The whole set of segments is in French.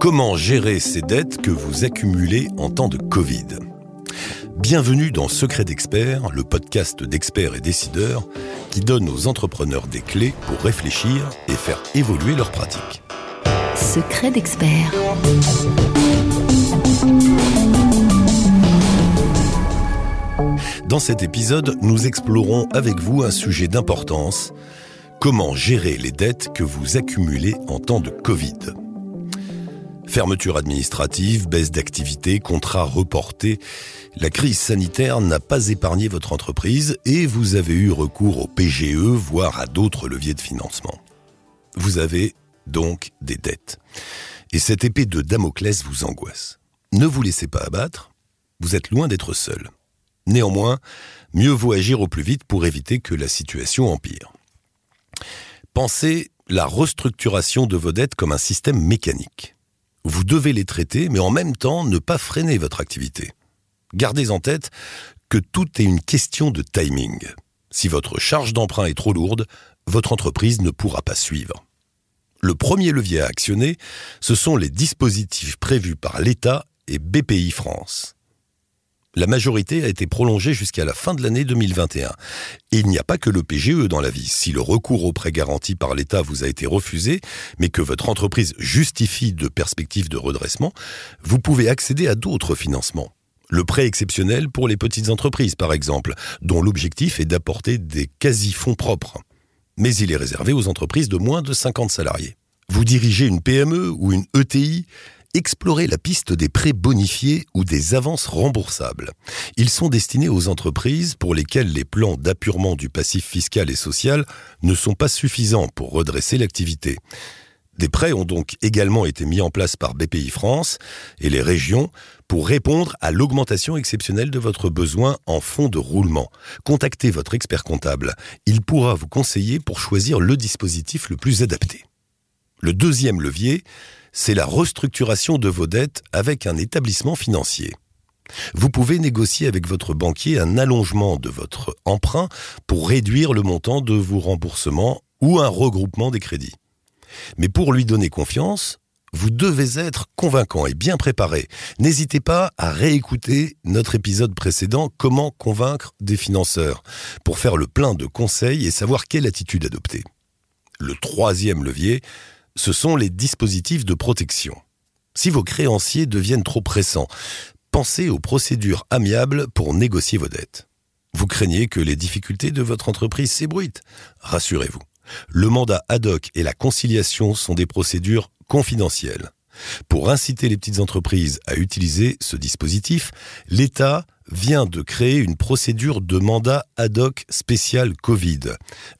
Comment gérer ces dettes que vous accumulez en temps de Covid? Bienvenue dans Secret d'experts, le podcast d'experts et décideurs qui donne aux entrepreneurs des clés pour réfléchir et faire évoluer leurs pratiques. Secret d'experts. Dans cet épisode, nous explorons avec vous un sujet d'importance, comment gérer les dettes que vous accumulez en temps de Covid. Fermeture administrative, baisse d'activité, contrats reportés. La crise sanitaire n'a pas épargné votre entreprise et vous avez eu recours au PGE, voire à d'autres leviers de financement. Vous avez donc des dettes. Et cette épée de Damoclès vous angoisse. Ne vous laissez pas abattre, vous êtes loin d'être seul. Néanmoins, mieux vaut agir au plus vite pour éviter que la situation empire. Pensez la restructuration de vos dettes comme un système mécanique. Vous devez les traiter, mais en même temps ne pas freiner votre activité. Gardez en tête que tout est une question de timing. Si votre charge d'emprunt est trop lourde, votre entreprise ne pourra pas suivre. Le premier levier à actionner, ce sont les dispositifs prévus par l'État et BPI France. La majorité a été prolongée jusqu'à la fin de l'année 2021. Et il n'y a pas que le PGE dans la vie. Si le recours au prêt garanti par l'État vous a été refusé, mais que votre entreprise justifie de perspectives de redressement, vous pouvez accéder à d'autres financements. Le prêt exceptionnel pour les petites entreprises, par exemple, dont l'objectif est d'apporter des quasi-fonds propres. Mais il est réservé aux entreprises de moins de 50 salariés. Vous dirigez une PME ou une ETI Explorez la piste des prêts bonifiés ou des avances remboursables. Ils sont destinés aux entreprises pour lesquelles les plans d'appurement du passif fiscal et social ne sont pas suffisants pour redresser l'activité. Des prêts ont donc également été mis en place par BPI France et les régions pour répondre à l'augmentation exceptionnelle de votre besoin en fonds de roulement. Contactez votre expert comptable. Il pourra vous conseiller pour choisir le dispositif le plus adapté. Le deuxième levier, c'est la restructuration de vos dettes avec un établissement financier. Vous pouvez négocier avec votre banquier un allongement de votre emprunt pour réduire le montant de vos remboursements ou un regroupement des crédits. Mais pour lui donner confiance, vous devez être convaincant et bien préparé. N'hésitez pas à réécouter notre épisode précédent Comment convaincre des financeurs pour faire le plein de conseils et savoir quelle attitude adopter. Le troisième levier, ce sont les dispositifs de protection. Si vos créanciers deviennent trop pressants, pensez aux procédures amiables pour négocier vos dettes. Vous craignez que les difficultés de votre entreprise s'ébruitent Rassurez-vous. Le mandat ad hoc et la conciliation sont des procédures confidentielles. Pour inciter les petites entreprises à utiliser ce dispositif, l'État vient de créer une procédure de mandat ad hoc spécial Covid.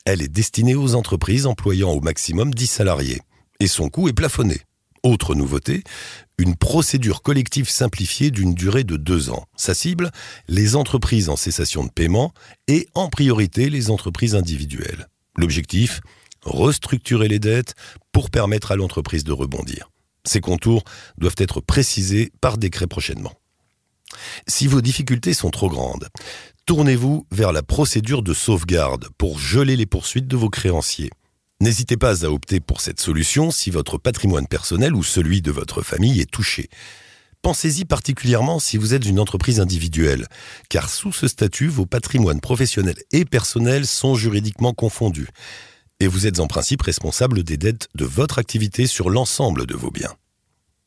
Elle est destinée aux entreprises employant au maximum 10 salariés et son coût est plafonné. Autre nouveauté, une procédure collective simplifiée d'une durée de deux ans. Sa cible, les entreprises en cessation de paiement et en priorité les entreprises individuelles. L'objectif, restructurer les dettes pour permettre à l'entreprise de rebondir. Ces contours doivent être précisés par décret prochainement. Si vos difficultés sont trop grandes, tournez-vous vers la procédure de sauvegarde pour geler les poursuites de vos créanciers. N'hésitez pas à opter pour cette solution si votre patrimoine personnel ou celui de votre famille est touché. Pensez-y particulièrement si vous êtes une entreprise individuelle, car sous ce statut, vos patrimoines professionnels et personnels sont juridiquement confondus, et vous êtes en principe responsable des dettes de votre activité sur l'ensemble de vos biens.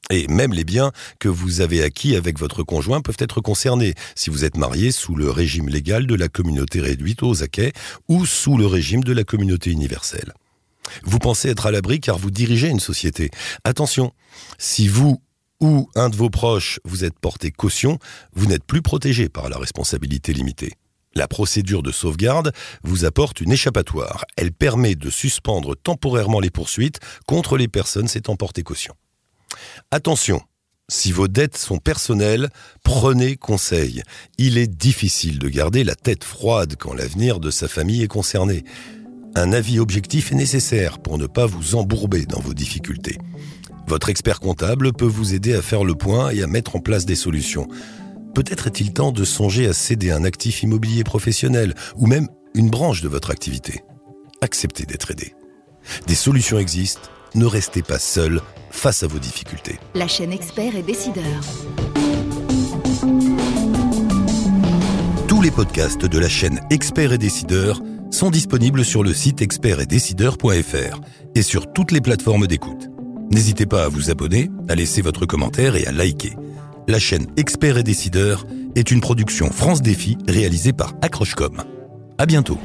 Et même les biens que vous avez acquis avec votre conjoint peuvent être concernés si vous êtes marié sous le régime légal de la communauté réduite aux acquets ou sous le régime de la communauté universelle. Vous pensez être à l'abri car vous dirigez une société. Attention, si vous ou un de vos proches vous êtes porté caution, vous n'êtes plus protégé par la responsabilité limitée. La procédure de sauvegarde vous apporte une échappatoire. Elle permet de suspendre temporairement les poursuites contre les personnes s'étant portées caution. Attention, si vos dettes sont personnelles, prenez conseil. Il est difficile de garder la tête froide quand l'avenir de sa famille est concerné. Un avis objectif est nécessaire pour ne pas vous embourber dans vos difficultés. Votre expert comptable peut vous aider à faire le point et à mettre en place des solutions. Peut-être est-il temps de songer à céder un actif immobilier professionnel ou même une branche de votre activité. acceptez d'être aidé. Des solutions existent, ne restez pas seul face à vos difficultés. La chaîne Expert et Décideur. Tous les podcasts de la chaîne Experts et Décideurs sont disponibles sur le site expertsetdecideurs.fr et sur toutes les plateformes d'écoute. N'hésitez pas à vous abonner, à laisser votre commentaire et à liker. La chaîne Experts et Décideurs est une production France Défi réalisée par Accrochecom. À bientôt.